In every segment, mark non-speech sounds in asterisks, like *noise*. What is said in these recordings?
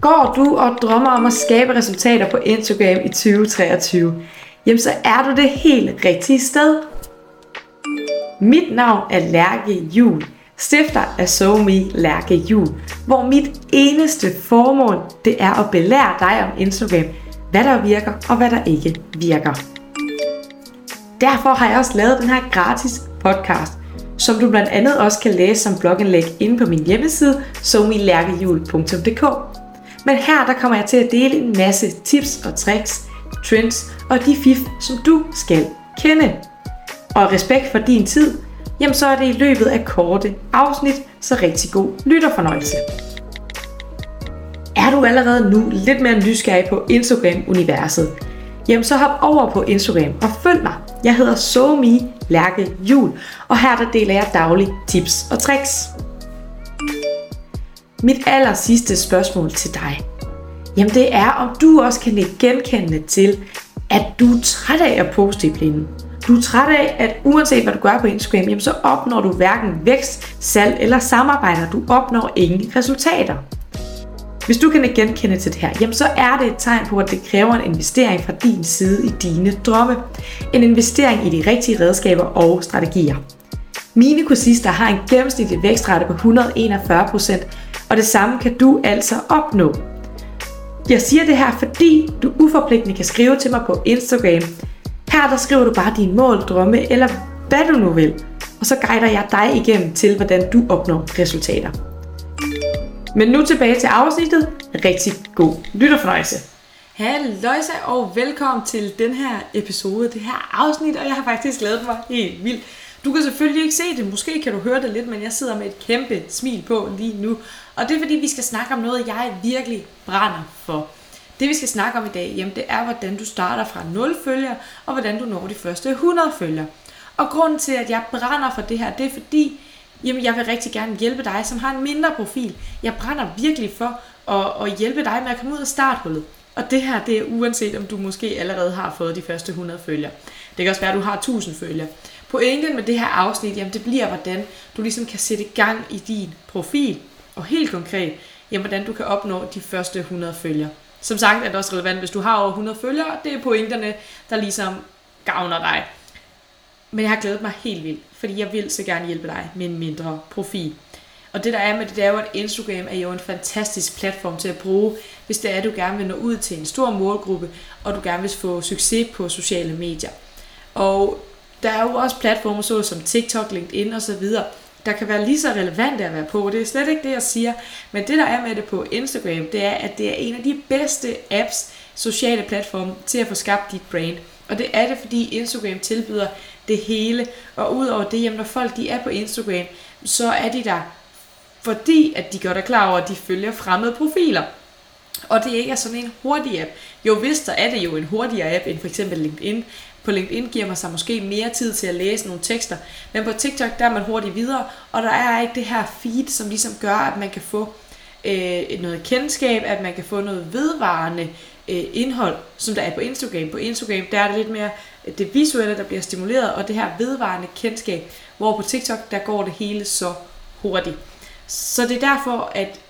Går du og drømmer om at skabe resultater på Instagram i 2023, jamen så er du det helt rigtige sted. Mit navn er Lærke Jul, stifter af SoMe Lærke Jul, hvor mit eneste formål det er at belære dig om Instagram, hvad der virker og hvad der ikke virker. Derfor har jeg også lavet den her gratis podcast, som du blandt andet også kan læse som blogindlæg inde på min hjemmeside somilærkehjul.dk. Men her der kommer jeg til at dele en masse tips og tricks, trends og de fif, som du skal kende. Og respekt for din tid, jamen så er det i løbet af korte afsnit, så rigtig god lytterfornøjelse. Er du allerede nu lidt mere nysgerrig på Instagram-universet, jamen så hop over på Instagram og følg mig. Jeg hedder SoMe Lærke Jul, og her der deler jeg daglige tips og tricks. Mit aller sidste spørgsmål til dig, jamen det er, om du også kan genkende til, at du er træt af at poste i blinden. Du er træt af, at uanset hvad du gør på Instagram, jamen så opnår du hverken vækst, salg eller samarbejder. Du opnår ingen resultater. Hvis du kan genkende til det her, jamen så er det et tegn på, at det kræver en investering fra din side i dine drømme. En investering i de rigtige redskaber og strategier. Mine kursister har en gennemsnitlig vækstrate på 141%, og det samme kan du altså opnå. Jeg siger det her, fordi du uforpligtende kan skrive til mig på Instagram. Her der skriver du bare dine mål, drømme eller hvad du nu vil. Og så guider jeg dig igennem til, hvordan du opnår resultater. Men nu tilbage til afsnittet. Rigtig god lytterfornøjelse. Halløjsa og velkommen til den her episode, det her afsnit, og jeg har faktisk glædet mig helt vildt. Du kan selvfølgelig ikke se det, måske kan du høre det lidt, men jeg sidder med et kæmpe smil på lige nu. Og det er fordi, vi skal snakke om noget, jeg virkelig brænder for. Det vi skal snakke om i dag, jamen det er, hvordan du starter fra 0 følger, og hvordan du når de første 100 følger. Og grunden til, at jeg brænder for det her, det er fordi, jamen jeg vil rigtig gerne hjælpe dig, som har en mindre profil. Jeg brænder virkelig for at, at hjælpe dig med at komme ud af starthullet. Og det her, det er uanset om du måske allerede har fået de første 100 følger. Det kan også være, at du har 1000 følger. Pointen med det her afsnit, jamen det bliver, hvordan du ligesom kan sætte gang i din profil. Og helt konkret, jamen hvordan du kan opnå de første 100 følger. Som sagt er det også relevant, hvis du har over 100 følgere. Det er pointerne, der ligesom gavner dig. Men jeg har glædet mig helt vildt, fordi jeg vil så gerne hjælpe dig med en mindre profil. Og det der er med det, det er jo, at Instagram er jo en fantastisk platform til at bruge, hvis det er, at du gerne vil nå ud til en stor målgruppe, og du gerne vil få succes på sociale medier. Og der er jo også platformer såsom TikTok, LinkedIn osv., der kan være lige så relevante at være på. Det er slet ikke det, jeg siger. Men det, der er med det på Instagram, det er, at det er en af de bedste apps, sociale platforme, til at få skabt dit brand. Og det er det, fordi Instagram tilbyder det hele. Og udover det, jamen, når folk de er på Instagram, så er de der, fordi at de gør dig klar over, at de følger fremmede profiler. Og det ikke er sådan en hurtig app. Jo, hvis der er det jo en hurtigere app end for eksempel LinkedIn. På LinkedIn giver man sig måske mere tid til at læse nogle tekster. Men på TikTok, der er man hurtigt videre, og der er ikke det her feed, som ligesom gør, at man kan få øh, noget kendskab, at man kan få noget vedvarende øh, indhold, som der er på Instagram. På Instagram, der er det lidt mere øh, det visuelle, der bliver stimuleret, og det her vedvarende kendskab, hvor på TikTok, der går det hele så hurtigt. Så det er derfor, at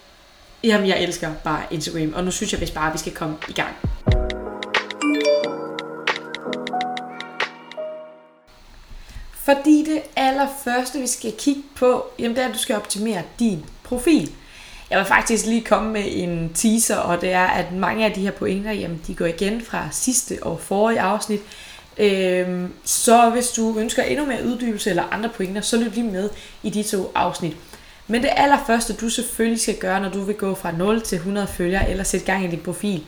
jamen, jeg elsker bare Instagram, og nu synes jeg vist bare, at vi skal komme i gang. Fordi det allerførste, vi skal kigge på, jamen det er, at du skal optimere din profil. Jeg vil faktisk lige komme med en teaser, og det er, at mange af de her pointer, jamen de går igen fra sidste og forrige afsnit. Øhm, så hvis du ønsker endnu mere uddybelse eller andre pointer, så lyt lige med i de to afsnit. Men det allerførste, du selvfølgelig skal gøre, når du vil gå fra 0 til 100 følgere eller sætte gang i din profil,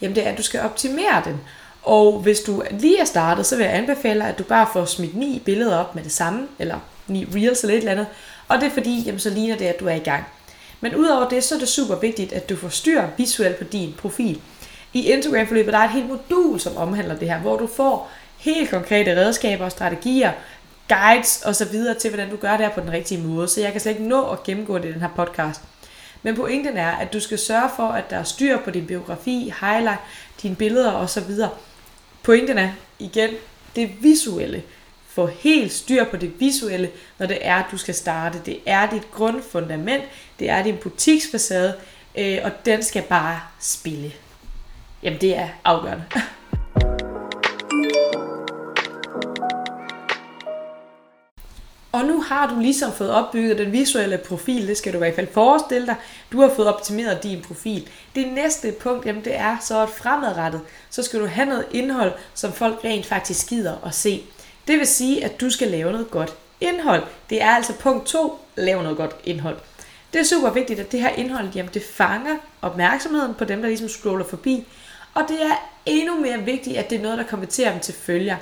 jamen det er, at du skal optimere den. Og hvis du lige er startet, så vil jeg anbefale at du bare får smidt ni billeder op med det samme, eller ni reels eller et eller andet. Og det er fordi, jamen, så ligner det, at du er i gang. Men udover det, så er det super vigtigt, at du får styr visuelt på din profil. I Instagram-forløbet der er et helt modul, som omhandler det her, hvor du får helt konkrete redskaber og strategier, guides og så videre til, hvordan du gør det her på den rigtige måde. Så jeg kan slet ikke nå at gennemgå det i den her podcast. Men pointen er, at du skal sørge for, at der er styr på din biografi, highlight, dine billeder og så videre. Pointen er, igen, det visuelle. Få helt styr på det visuelle, når det er, at du skal starte. Det er dit grundfundament, det er din butiksfacade, øh, og den skal bare spille. Jamen det er afgørende. *laughs* Og nu har du ligesom fået opbygget den visuelle profil, det skal du i hvert fald forestille dig. Du har fået optimeret din profil. Det næste punkt, jamen det er så at fremadrettet, så skal du have noget indhold, som folk rent faktisk gider at se. Det vil sige, at du skal lave noget godt indhold. Det er altså punkt 2, lave noget godt indhold. Det er super vigtigt, at det her indhold, jamen det fanger opmærksomheden på dem, der ligesom scroller forbi. Og det er endnu mere vigtigt, at det er noget, der konverterer dem til følger.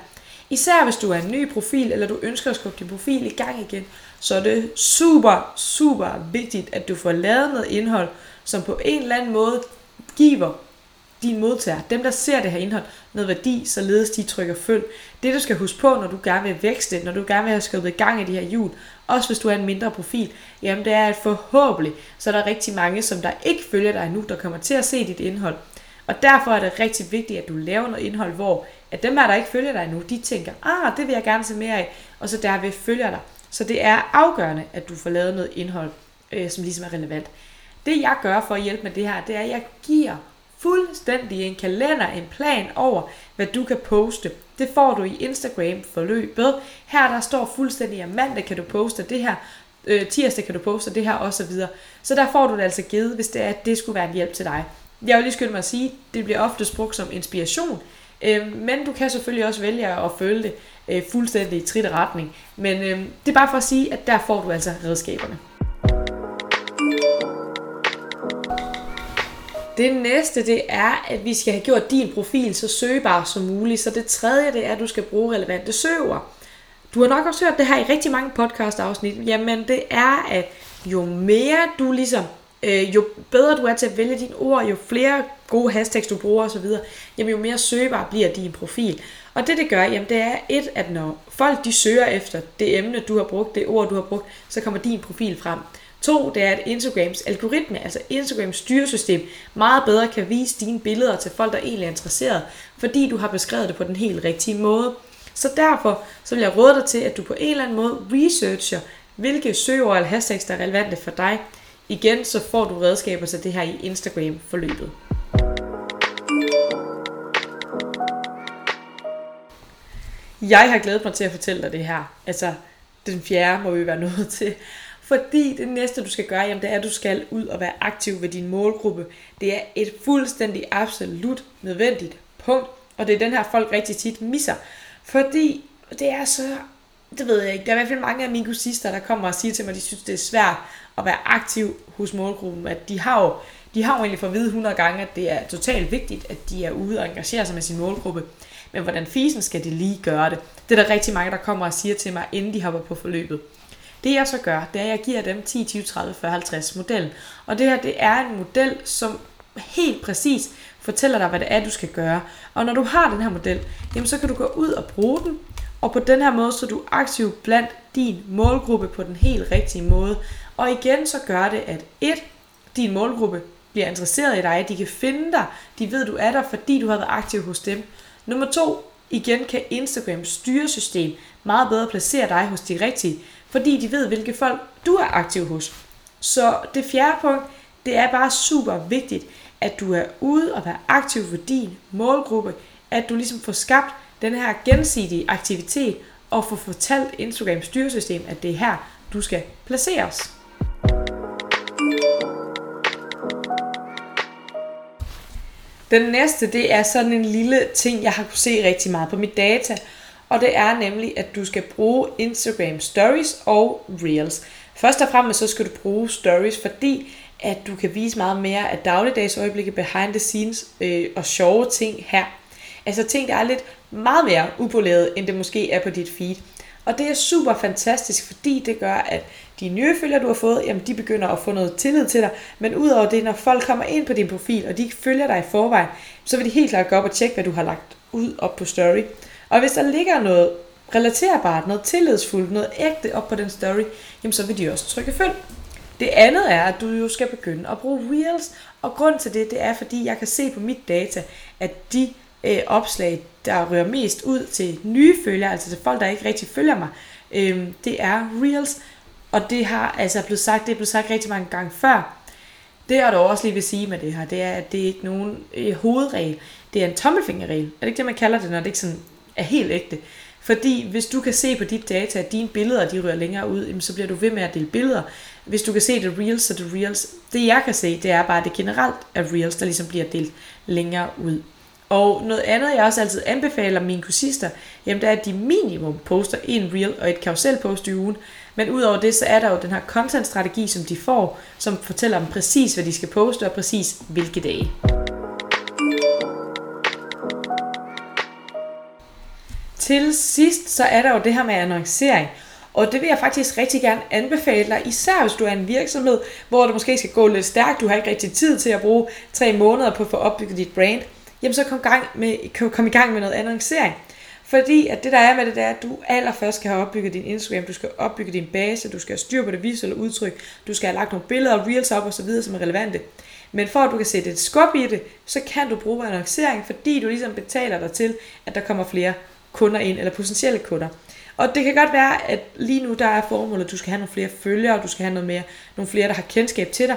Især hvis du er en ny profil, eller du ønsker at skubbe din profil i gang igen, så er det super, super vigtigt, at du får lavet noget indhold, som på en eller anden måde giver din modtager, dem der ser det her indhold, noget værdi, således de trykker følg. Det du skal huske på, når du gerne vil vækste, når du gerne vil have skubbet i gang i de her hjul, også hvis du er en mindre profil, jamen det er at forhåbentlig, så er der rigtig mange, som der ikke følger dig nu, der kommer til at se dit indhold. Og derfor er det rigtig vigtigt, at du laver noget indhold, hvor at dem her, der ikke følger dig nu, de tænker, ah, det vil jeg gerne se mere af, og så derved følger dig. Så det er afgørende, at du får lavet noget indhold, øh, som ligesom er relevant. Det jeg gør for at hjælpe med det her, det er, at jeg giver fuldstændig en kalender, en plan over, hvad du kan poste. Det får du i Instagram forløbet. Her der står fuldstændig, at mandag kan du poste det her, øh, tirsdag kan du poste det her osv. Så der får du det altså givet, hvis det er, at det skulle være en hjælp til dig. Jeg vil lige skynde mig at sige, det bliver ofte brugt som inspiration, øh, men du kan selvfølgelig også vælge at følge det øh, fuldstændig i trit retning. Men øh, det er bare for at sige, at der får du altså redskaberne. Det næste, det er, at vi skal have gjort din profil så søgbar som muligt. Så det tredje, det er, at du skal bruge relevante søger. Du har nok også hørt det her i rigtig mange podcast afsnit. Jamen, det er, at jo mere du ligesom øh, jo bedre du er til at vælge dine ord, jo flere gode hashtags du bruger osv., jamen jo mere søgbar bliver din profil. Og det det gør, jamen det er et, at når folk de søger efter det emne, du har brugt, det ord, du har brugt, så kommer din profil frem. To, det er, at Instagrams algoritme, altså Instagrams styresystem, meget bedre kan vise dine billeder til folk, der egentlig er interesseret, fordi du har beskrevet det på den helt rigtige måde. Så derfor så vil jeg råde dig til, at du på en eller anden måde researcher, hvilke søgeord eller hashtags, der er relevante for dig. Igen, så får du redskaber til det her i Instagram-forløbet. Jeg har glædet mig til at fortælle dig det her. Altså, den fjerde må vi være nået *laughs* til. Fordi det næste, du skal gøre, jamen, det er, at du skal ud og være aktiv ved din målgruppe. Det er et fuldstændig absolut nødvendigt punkt, og det er den her, folk rigtig tit misser. Fordi det er så, det ved jeg ikke, der er i hvert fald mange af mine kursister, der kommer og siger til mig, at de synes, det er svært at være aktiv hos målgruppen. At de har jo, de har jo egentlig fået at vide 100 gange, at det er totalt vigtigt, at de er ude og engagerer sig med sin målgruppe. Men hvordan fisen skal de lige gøre det? Det er der rigtig mange, der kommer og siger til mig, inden de hopper på forløbet. Det jeg så gør, det er, at jeg giver dem 10, 20, 30, 40, 50 model. Og det her, det er en model, som helt præcis fortæller dig, hvad det er, du skal gøre. Og når du har den her model, jamen så kan du gå ud og bruge den, og på den her måde, så er du aktiv blandt din målgruppe på den helt rigtige måde. Og igen, så gør det, at et, din målgruppe bliver interesseret i dig, de kan finde dig, de ved, du er der, fordi du har været aktiv hos dem. Nummer to, igen kan Instagram styresystem meget bedre placere dig hos de rigtige, fordi de ved, hvilke folk du er aktiv hos. Så det fjerde punkt, det er bare super vigtigt, at du er ude og være aktiv for din målgruppe, at du ligesom får skabt den her gensidige aktivitet, og får fortalt Instagram styresystem, at det er her, du skal placeres. Den næste, det er sådan en lille ting, jeg har kunne se rigtig meget på mit data, og det er nemlig, at du skal bruge Instagram Stories og Reels. Først og fremmest så skal du bruge Stories, fordi at du kan vise meget mere af dagligdags øjeblikke behind the scenes øh, og sjove ting her. Altså ting, der er lidt meget mere upoleret, end det måske er på dit feed. Og det er super fantastisk, fordi det gør, at de nye følgere, du har fået, jamen de begynder at få noget tillid til dig. Men udover det, når folk kommer ind på din profil, og de følger dig i forvejen, så vil de helt klart gå op og tjekke, hvad du har lagt ud op på story. Og hvis der ligger noget relaterbart, noget tillidsfuldt, noget ægte op på den story, jamen så vil de også trykke følg. Det andet er, at du jo skal begynde at bruge Reels, og grund til det, det er, fordi jeg kan se på mit data, at de øh, opslag, der rører mest ud til nye følgere, altså til folk, der ikke rigtig følger mig, øh, det er Reels. Og det har altså blevet sagt, det er blevet sagt rigtig mange gange før. Det jeg dog også lige vil sige med det her, det er, at det er ikke nogen øh, hovedregel. Det er en tommelfingerregel. Er det ikke det, man kalder det, når det ikke sådan er helt ægte? Fordi hvis du kan se på dit data, at dine billeder de rører længere ud, så bliver du ved med at dele billeder. Hvis du kan se det reels, så det reels. Det jeg kan se, det er bare, at det generelt er reels, der ligesom bliver delt længere ud. Og noget andet, jeg også altid anbefaler mine kursister, jamen det er, at de minimum poster en reel og et carousel post i ugen. Men udover det, så er der jo den her content-strategi, som de får, som fortæller dem præcis, hvad de skal poste og præcis hvilke dage. Til sidst, så er der jo det her med annoncering. Og det vil jeg faktisk rigtig gerne anbefale dig, især hvis du er en virksomhed, hvor det måske skal gå lidt stærkt, du har ikke rigtig tid til at bruge tre måneder på at få opbygget dit brand, jamen så kom, gang med, kom i gang med noget annoncering. Fordi at det der er med det, det er, at du allerførst skal have opbygget din Instagram, du skal opbygge din base, du skal have styr på det visuelle udtryk, du skal have lagt nogle billeder og reels op og så videre, som er relevante. Men for at du kan sætte et skub i det, så kan du bruge annoncering, fordi du ligesom betaler dig til, at der kommer flere kunder ind, eller potentielle kunder. Og det kan godt være, at lige nu der er formålet, at du skal have nogle flere følgere, du skal have noget mere, nogle flere, der har kendskab til dig.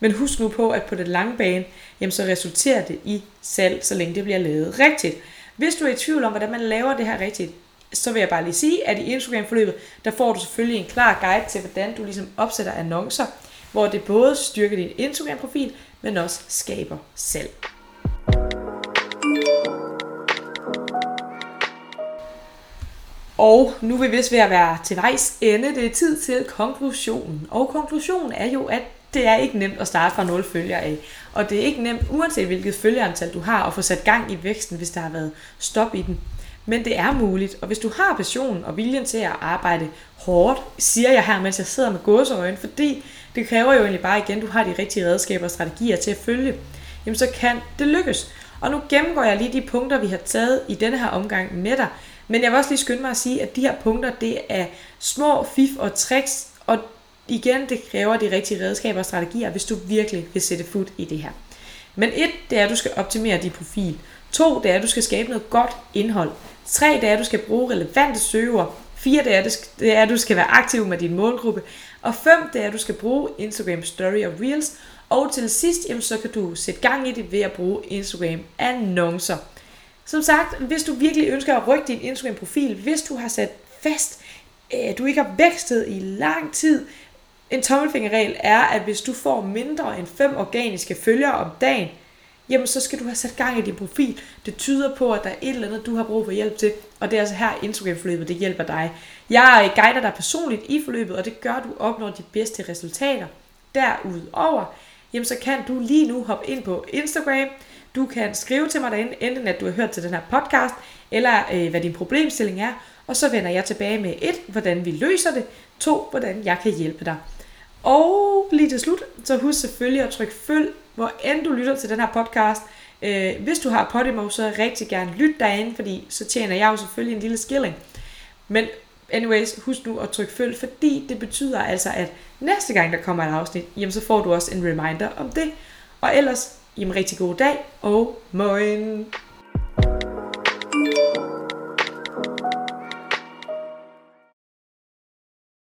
Men husk nu på, at på den lange bane, jamen så resulterer det i salg, så længe det bliver lavet rigtigt. Hvis du er i tvivl om, hvordan man laver det her rigtigt, så vil jeg bare lige sige, at i Instagram-forløbet, der får du selvfølgelig en klar guide til, hvordan du ligesom opsætter annoncer, hvor det både styrker din Instagram-profil, men også skaber salg. Og nu er vi vist ved at være til vejs ende. Det er tid til konklusionen. Og konklusionen er jo, at det er ikke nemt at starte fra 0 følgere af. Og det er ikke nemt, uanset hvilket følgerantal du har, at få sat gang i væksten, hvis der har været stop i den. Men det er muligt, og hvis du har passion og viljen til at arbejde hårdt, siger jeg her, mens jeg sidder med gåseøjne, fordi det kræver jo egentlig bare igen, at du har de rigtige redskaber og strategier til at følge, jamen så kan det lykkes. Og nu gennemgår jeg lige de punkter, vi har taget i denne her omgang med dig, men jeg vil også lige skynde mig at sige, at de her punkter, det er små fif og tricks, og igen, det kræver de rigtige redskaber og strategier, hvis du virkelig vil sætte fod i det her. Men et, det er, at du skal optimere din profil. To, det er, at du skal skabe noget godt indhold. Tre, det er, at du skal bruge relevante søger. Fire, det er, det er, at du skal være aktiv med din målgruppe. Og fem, det er, at du skal bruge Instagram Story og Reels. Og til sidst, jamen, så kan du sætte gang i det ved at bruge Instagram annoncer. Som sagt, hvis du virkelig ønsker at rykke din Instagram-profil, hvis du har sat fast, at du ikke har vækstet i lang tid, en tommelfingerregel er, at hvis du får mindre end 5 organiske følgere om dagen, jamen så skal du have sat gang i din profil. Det tyder på, at der er et eller andet, du har brug for hjælp til, og det er altså her Instagram-forløbet, det hjælper dig. Jeg guider dig personligt i forløbet, og det gør, at du opnår de bedste resultater. Derudover, jamen så kan du lige nu hoppe ind på Instagram, du kan skrive til mig derinde, enten at du har hørt til den her podcast, eller øh, hvad din problemstilling er, og så vender jeg tilbage med et, hvordan vi løser det, to, hvordan jeg kan hjælpe dig. Og lige til slut, så husk selvfølgelig at trykke følg, hvor end du lytter til den her podcast. Øh, hvis du har Podimo, så rigtig gerne lyt derinde, fordi så tjener jeg jo selvfølgelig en lille skilling. Men anyways, husk nu at trykke følg, fordi det betyder altså, at næste gang der kommer et afsnit, jamen så får du også en reminder om det. Og ellers, jamen rigtig god dag og morgen.